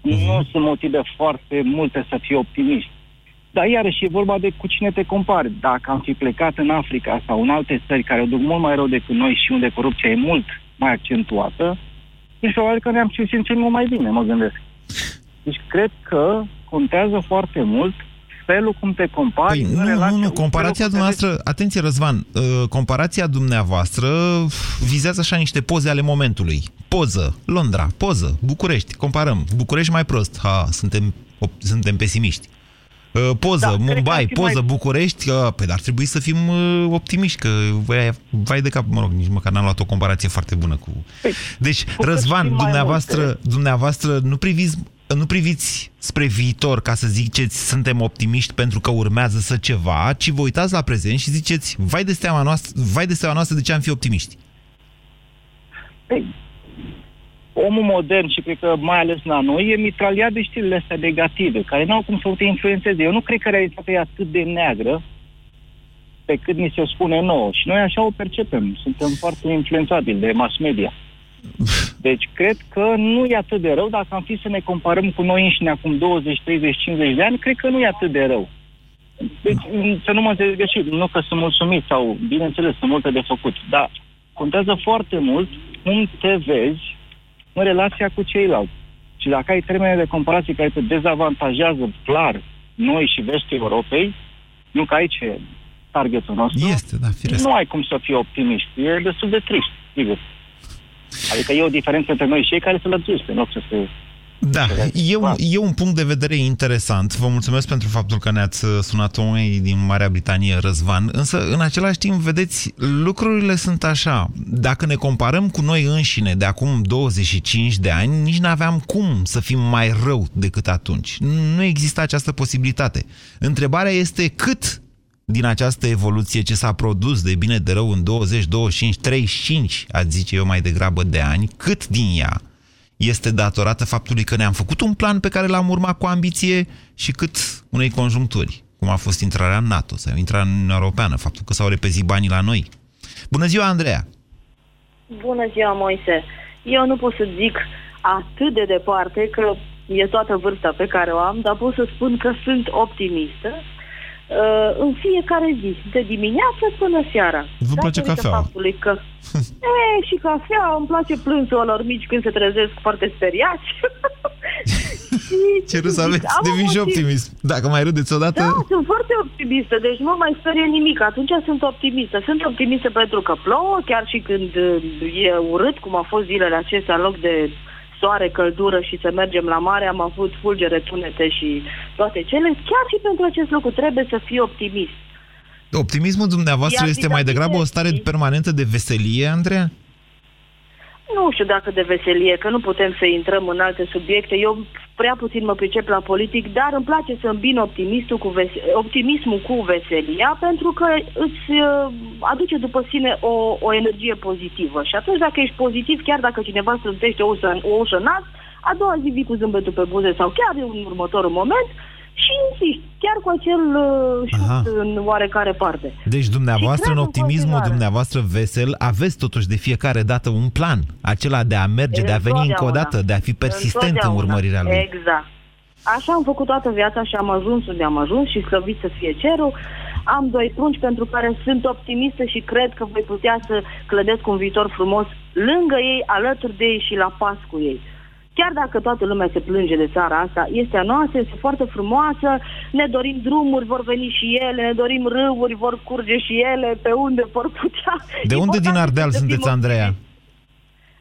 nu sunt motive foarte multe să fii optimist. Dar iarăși e vorba de cu cine te compari. Dacă am fi plecat în Africa sau în alte țări care o duc mult mai rău decât noi și unde corupția e mult mai accentuată, deci probabil că ne-am fi simțit mult mai bine, mă gândesc. Deci cred că contează foarte mult felul cum te compari Păi, în nu, relația nu, nu, cu comparația felul cum te dumneavoastră, atenție Răzvan, uh, comparația dumneavoastră vizează așa niște poze ale momentului. Poză, Londra, poză, București, comparăm. București mai prost, ha, suntem, op- suntem pesimiști. Uh, Poză, Da, cred că Mumbai, ar fi poză, mai- București, uh, păi dar ar trebui să fim uh, optimiști, că vai, vai de cap, mă rog, nici măcar n-am luat o comparație foarte bună cu... Deci, că Răzvan, știm mai dumneavoastră, dumneavoastră nu priviți nu priviți spre viitor ca să ziceți suntem optimiști pentru că urmează să ceva, ci vă uitați la prezent și ziceți vai de steaua noastră, vai de steaua noastră de ce am fi optimiști. Ei, omul modern și cred că mai ales la noi e mitraliat de știrile astea negative, care nu au cum să te influențeze. Eu nu cred că realitatea e atât de neagră pe cât ni se spune nouă. Și noi așa o percepem. Suntem foarte influențabili de mass media. Deci cred că nu e atât de rău. Dacă am fi să ne comparăm cu noi înșine acum 20, 30, 50 de ani, cred că nu e atât de rău. Deci, să nu mă înțeleg greșit, nu că sunt mulțumit sau, bineînțeles, sunt multe de făcut, dar contează foarte mult cum te vezi în relația cu ceilalți. Și dacă ai termene de comparație care te dezavantajează clar noi și vestul Europei, nu că aici e targetul nostru, este, da, firesc. nu ai cum să fii optimist. E destul de trist, sigur. Adică e o diferență între noi și ei care se lățuiește, în loc să se... Da, e un, e un punct de vedere interesant. Vă mulțumesc pentru faptul că ne-ați sunat oamenii din Marea Britanie, Răzvan, însă în același timp, vedeți, lucrurile sunt așa. Dacă ne comparăm cu noi înșine de acum 25 de ani, nici nu aveam cum să fim mai rău decât atunci. Nu există această posibilitate. Întrebarea este cât din această evoluție ce s-a produs de bine de rău în 20, 25, 35, ați zice eu mai degrabă de ani, cât din ea este datorată faptului că ne-am făcut un plan pe care l-am urmat cu ambiție și cât unei conjuncturi, cum a fost intrarea în NATO sau intrarea în Uniunea Europeană, faptul că s-au repezit banii la noi. Bună ziua, Andreea! Bună ziua, Moise. Eu nu pot să zic atât de departe că e toată vârsta pe care o am, dar pot să spun că sunt optimistă uh, în fiecare zi, de dimineață până seara. Vă place Datorită cafeaua? faptului că... e, și cafea, îmi place plânsul lor mici când se trezesc foarte speriați. Ce râs aveți? Am Devin și motiv. optimist. Dacă mai râdeți odată... Da, sunt foarte optimistă, deci nu mai sperie nimic. Atunci sunt optimistă. Sunt optimistă pentru că plouă, chiar și când uh, e urât, cum a fost zilele acestea, în loc de soare, căldură și să mergem la mare, am avut fulgere, tunete și toate cele. Chiar și pentru acest lucru trebuie să fii optimist. Optimismul dumneavoastră Iar este mai vis-a-vis degrabă de- o stare permanentă de veselie, Andreea? Nu știu dacă de veselie, că nu putem să intrăm în alte subiecte. Eu prea puțin mă pricep la politic, dar îmi place să îmbin optimistul cu vese- optimismul cu veselia, pentru că îți uh, aduce după sine o, o energie pozitivă. Și atunci dacă ești pozitiv, chiar dacă cineva strântește o ușă, o ușă în nas, a doua zi vii cu zâmbetul pe buze sau chiar în următorul moment și insisti, chiar cu acel uh, șut în oarecare parte. Deci dumneavoastră, Și în cred optimismul continuare. dumneavoastră vesel, aveți totuși de fiecare dată un plan. Acela de a merge, de a veni încă o Întotdeauna. dată, de a fi persistent în Întotdeauna. urmărirea lui. Exact. Așa am făcut toată viața și am ajuns unde am ajuns și slăvit să fie cerul. Am doi prunci pentru care sunt optimistă și cred că voi putea să clădesc un viitor frumos lângă ei, alături de ei și la pas cu ei. Chiar dacă toată lumea se plânge de țara asta, este a noastră, este foarte frumoasă, ne dorim drumuri, vor veni și ele, ne dorim râuri, vor curge și ele, pe unde vor putea. De unde din Ardeal sunteți, Andreea?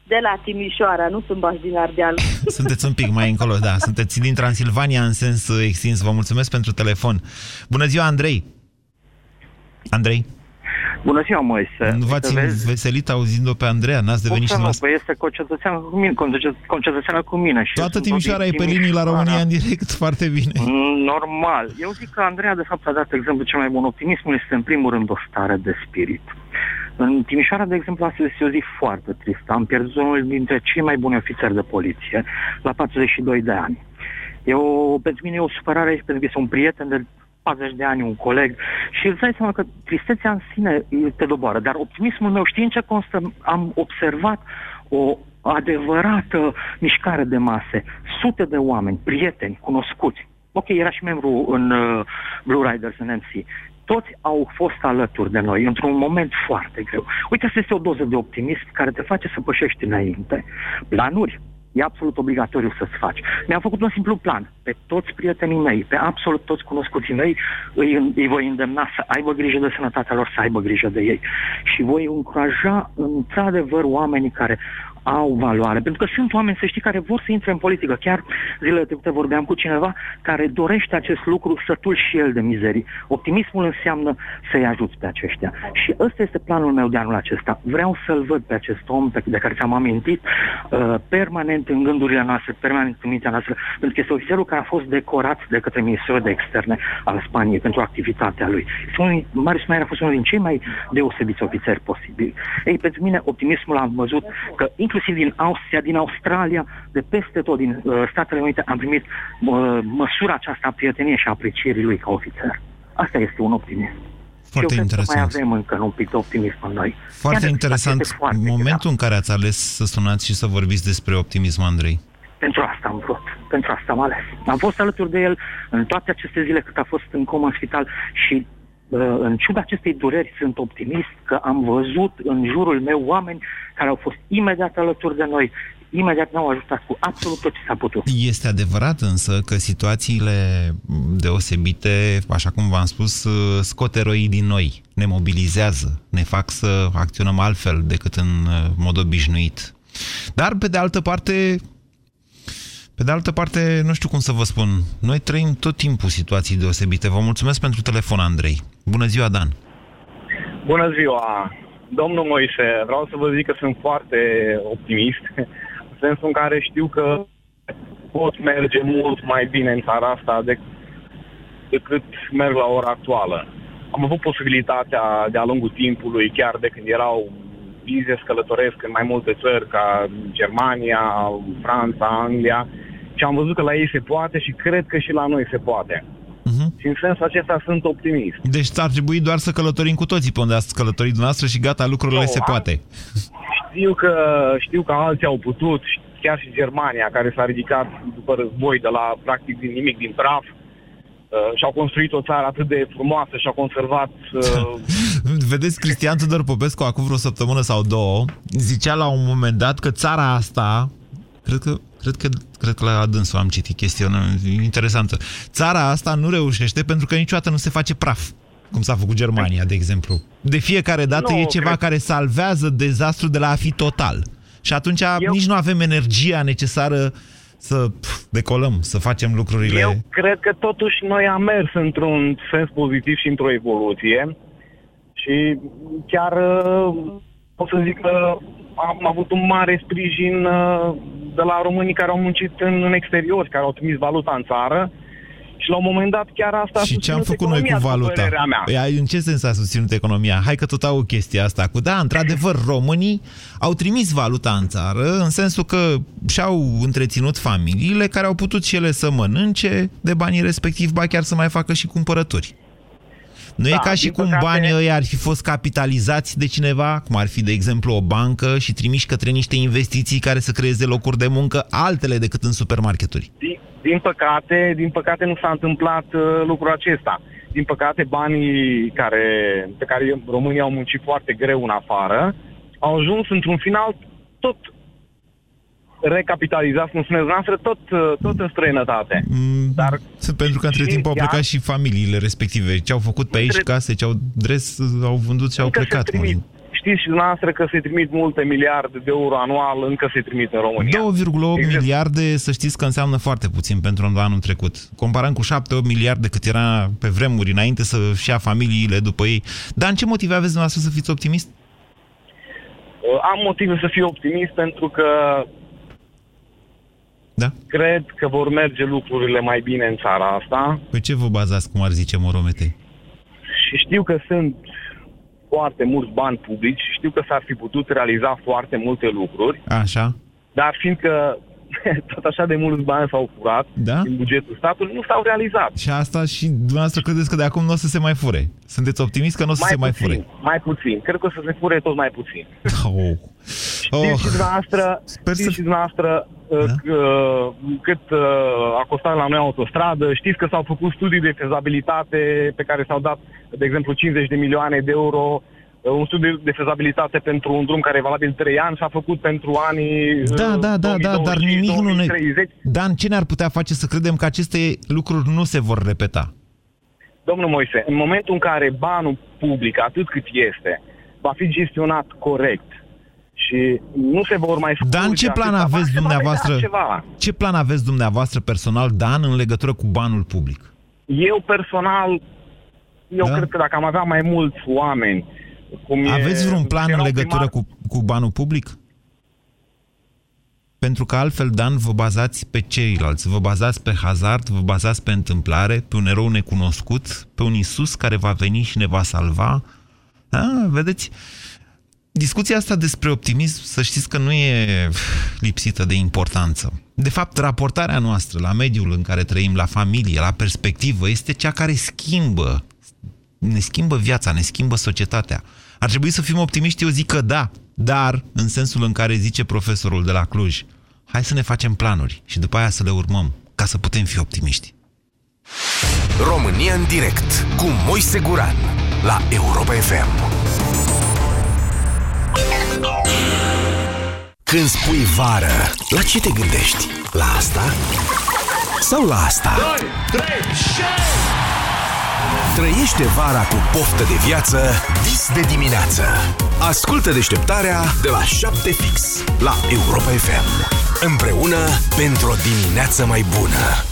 De la Timișoara, nu sunt bași din Ardeal. Sunteți un pic mai încolo, da. Sunteți din Transilvania în sens uh, extins. Vă mulțumesc pentru telefon. Bună ziua, Andrei! Andrei? Bună ziua, Moise. Nu v-ați Uite, vezi? veselit auzind-o pe Andreea? N-ați devenit și Cum să nu? noastră? Păi este concetățeană cu mine, concet- concetățeană cu mine. Și eu Toată sunt Timișoara e din pe linii la Timișoara. România în direct, foarte bine. Mm, Normal. Eu zic că Andreea, de fapt, a dat exemplu cel mai bun. Optimismul este, în primul rând, o stare de spirit. În Timișoara, de exemplu, astăzi este o zi foarte tristă. Am pierdut unul dintre cei mai buni ofițeri de poliție, la 42 de ani. Eu, pentru mine e o supărare pentru că este un prieten de 40 de ani, un coleg și îți dai seama că tristețea în sine te doboară, dar optimismul meu știi în ce constă? Am observat o adevărată mișcare de mase, sute de oameni, prieteni, cunoscuți. Ok, era și membru în uh, Blue Riders în MC. Toți au fost alături de noi într-un moment foarte greu. Uite, asta este o doză de optimism care te face să pășești înainte. Planuri, e absolut obligatoriu să-ți faci. Mi-am făcut un simplu plan. Pe toți prietenii mei, pe absolut toți cunoscuții mei, îi, îi voi îndemna să aibă grijă de sănătatea lor, să aibă grijă de ei. Și voi încuraja, într-adevăr, oamenii care au valoare. Pentru că sunt oameni, să știi, care vor să intre în politică. Chiar zilele trecute vorbeam cu cineva care dorește acest lucru sătul și el de mizerii. Optimismul înseamnă să-i ajuți pe aceștia. Și ăsta este planul meu de anul acesta. Vreau să-l văd pe acest om pe, de care ți-am amintit uh, permanent în gândurile noastre, permanent în mintea noastră, pentru că este ofițerul care a fost decorat de către Ministerul de Externe al Spaniei pentru activitatea lui. Este unul, Marius Maier a fost unul din cei mai deosebiți ofițeri posibili. Ei, pentru mine, optimismul am văzut că inclusiv din Austria, din Australia, de peste tot, din uh, Statele Unite, am primit uh, măsura aceasta a prieteniei și a aprecierii lui ca ofițer. Asta este un optimism. Foarte și eu cred că interesant. mai avem încă un pic de optimism în noi. Foarte Chiar interesant este foarte momentul în care ați ales să sunați și să vorbiți despre optimism, Andrei. Pentru asta am vrut, pentru asta am ales. Am fost alături de el în toate aceste zile cât a fost în coma în spital și uh, în ciuda acestei dureri sunt optimist că am văzut în jurul meu oameni care au fost imediat alături de noi, imediat ne-au ajutat cu absolut tot ce s-a putut. Este adevărat însă că situațiile deosebite, așa cum v-am spus, uh, scot eroii din noi, ne mobilizează, ne fac să acționăm altfel decât în uh, mod obișnuit. Dar, pe de altă parte, pe de altă parte, nu știu cum să vă spun, noi trăim tot timpul situații deosebite. Vă mulțumesc pentru telefon, Andrei. Bună ziua, Dan! Bună ziua! Domnul Moise, vreau să vă zic că sunt foarte optimist, în sensul în care știu că pot merge mult mai bine în țara asta de, decât merg la ora actuală. Am avut posibilitatea de-a lungul timpului, chiar de când erau vize să călătoresc în mai multe țări, ca Germania, Franța, Anglia, și am văzut că la ei se poate și cred că și la noi se poate. Uh-huh. Și în sensul acesta sunt optimist. Deci ar trebui doar să călătorim cu toții pe unde ați călătorit dumneavoastră și gata, lucrurile Nu, se am- poate. Știu că, știu că alții au putut, chiar și Germania, care s-a ridicat după război de la, practic, din nimic, din praf, uh, și-au construit o țară atât de frumoasă și-au conservat... Uh, Vedeți, Cristian Tudor Popescu, acum vreo săptămână sau două, zicea la un moment dat că țara asta, cred că, cred că, cred că la dânsul am citit chestia interesantă, țara asta nu reușește pentru că niciodată nu se face praf, cum s-a făcut Germania, de exemplu. De fiecare dată Nu, e ceva cred- care salvează dezastru de la a fi total. Și atunci Eu... nici nu avem energia necesară să pf, decolăm, să facem lucrurile... Eu cred că totuși noi am mers într-un sens pozitiv și într-o evoluție și chiar uh, pot să zic că am avut un mare sprijin uh, de la românii care au muncit în, în exterior, care au trimis valuta în țară. Și la un moment dat chiar asta a Și ce am susținut făcut noi cu economia, după valuta? părerea Mea. Păi, în ce sens a susținut economia? Hai că tot au chestia asta cu da, într-adevăr, românii au trimis valuta în țară în sensul că și-au întreținut familiile care au putut și ele să mănânce de banii respectiv, ba chiar să mai facă și cumpărături. Nu Da, e ca și din cum păcate- banii ăia ar fi fost capitalizați de cineva, cum ar fi, de exemplu, o bancă și trimiși către niște investiții care să creeze locuri de muncă altele decât în supermarketuri. Din, din păcate, din păcate nu s-a întâmplat uh, lucrul acesta. Din păcate, banii care, pe care românii au muncit foarte greu în afară au ajuns într-un final tot recapitalizați, cum spuneți noastră, tot, uh, tot în străinătate. Dar Sunt pentru că între și timp au ea- plecat și familiile respective. Ce au făcut pe aici Între- case, ce au dres, au vândut și au Încă se plecat. trimit. mă. Știți și dumneavoastră că se trimit multe miliarde de euro anual, încă se trimit în România. 2,8 Exact. miliarde, să știți că înseamnă foarte puțin pentru anul trecut. Comparăm cu 7-8 miliarde cât era pe vremuri înainte să-și ia familiile după ei. Dar în ce motive aveți dumneavoastră să fiți optimist? Uh, Am motive să fiu optimist pentru că Da? cred că vor merge lucrurile mai bine în țara asta Pe ce vă bazați, cum ar zice Moromete? și știu că sunt foarte mulți bani publici și știu că s-ar fi putut realiza foarte multe lucruri, Așa? dar fiindcă tot așa de mulți bani s-au furat Da? din bugetul statului, nu s-au realizat. Și asta și dumneavoastră credeți că de acum nu o să se mai fure? Sunteți optimist că nu o să se mai puțin, fure? mai puțin. Cred că o să se fure tot mai puțin. Oh. Știți și dumneavoastră, știți și dumneavoastră uh, că, cât uh, a costat la noi autostradă, știți că s-au făcut studii de fezabilitate pe care s-au dat, de exemplu, 50 de milioane de euro, uh, un studiu de fezabilitate pentru un drum care e valabil 3 ani s-a făcut pentru anii uh, Da, da, da, da, dar nimic nu ne... 2030. Dan, ce ne-ar putea face să credem că aceste lucruri nu se vor repeta? Domnul Moise, în momentul în care banul public, atât cât este, va fi gestionat corect și nu se vor mai Dan, scurge ce plan atâta bani, aveți se va vedea dumneavoastră? Ceva. Ce plan aveți dumneavoastră personal, Dan, în legătură cu banul public? Eu personal, eu Da? cred că dacă am avea mai mulți oameni, cum Aveți e, vreun plan în erau legătură primari- cu, cu banul public? Pentru că altfel, Dan, vă bazați pe ceilalți. Vă bazați pe hazard, vă bazați pe întâmplare, pe un erou necunoscut, pe un Isus care va veni și ne va salva. A, vedeți? Discuția asta despre optimism, să știți că nu e lipsită de importanță. De fapt, raportarea noastră la mediul în care trăim, la familie, la perspectivă, este cea care schimbă ne schimbă viața, ne schimbă societatea. Ar trebui să fim optimiști? Eu zic că da, dar în sensul în care zice profesorul de la Cluj, hai să ne facem planuri și după aia să le urmăm, ca să putem fi optimiști. România în direct cu Moise Guran la Europa FM. Când spui vară, la ce te gândești? La asta? Sau la asta? Trăiește vara cu poftă de viață, vis de dimineață. Ascultă deșteptarea de la 7 fix la Europa FM. Împreună pentru o dimineață mai bună.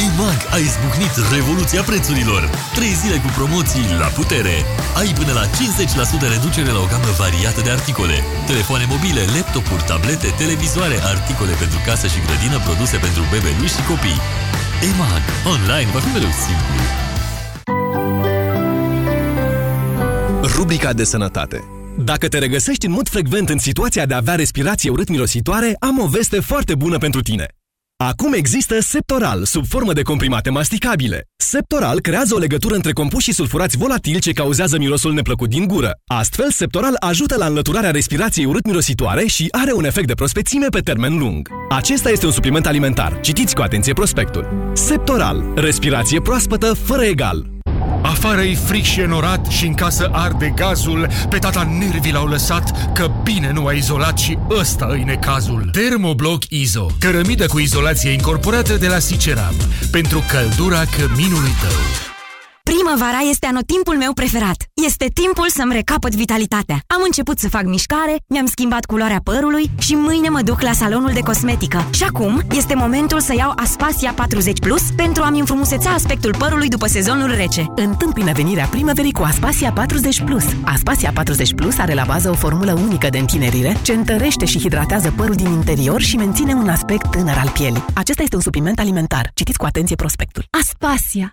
La EMAG a izbucnit revoluția prețurilor. Trei zile cu promoții la putere. Ai până la 50% reducere la o gamă variată de articole. Telefoane mobile, laptopuri, tablete, televizoare, articole pentru casă și grădină, produse pentru bebeluși și copii. EMAG. Online va fi mereu simplu. Rubrica de sănătate. Dacă te regăsești în mod frecvent în situația de a avea respirație urât-mirositoare, am o veste foarte bună pentru tine. Acum există Septoral, sub formă de comprimate masticabile. Septoral creează o legătură între compușii sulfurați volatili ce cauzează mirosul neplăcut din gură. Astfel, Septoral ajută la înlăturarea respirației urât-mirositoare și are un efect de prospețime pe termen lung. Acesta este un supliment alimentar. Citiți cu atenție prospectul. Septoral. Respirație proaspătă fără egal. Afară e fric și enorat și în casă arde gazul, pe tata nervii l-au lăsat, că bine nu a izolat și ăsta îi necazul. Termobloc Izo, cărămidă cu izolație incorporată de la Siceram, pentru căldura căminului tău. Primăvara este anotimpul meu preferat. Este timpul să-mi recapăt vitalitatea. Am început să fac mișcare, mi-am schimbat culoarea părului și mâine mă duc la salonul de cosmetică. Și acum este momentul să iau Aspasia 40 Plus pentru a-mi înfrumuseța aspectul părului după sezonul rece. Întâmpină venirea primăverii cu Aspasia 40 Plus. Aspasia 40 Plus are la bază o formulă unică de întinerire ce întărește și hidratează părul din interior și menține un aspect tânăr al pielii. Acesta este un supliment alimentar. Citiți cu atenție prospectul. Aspasia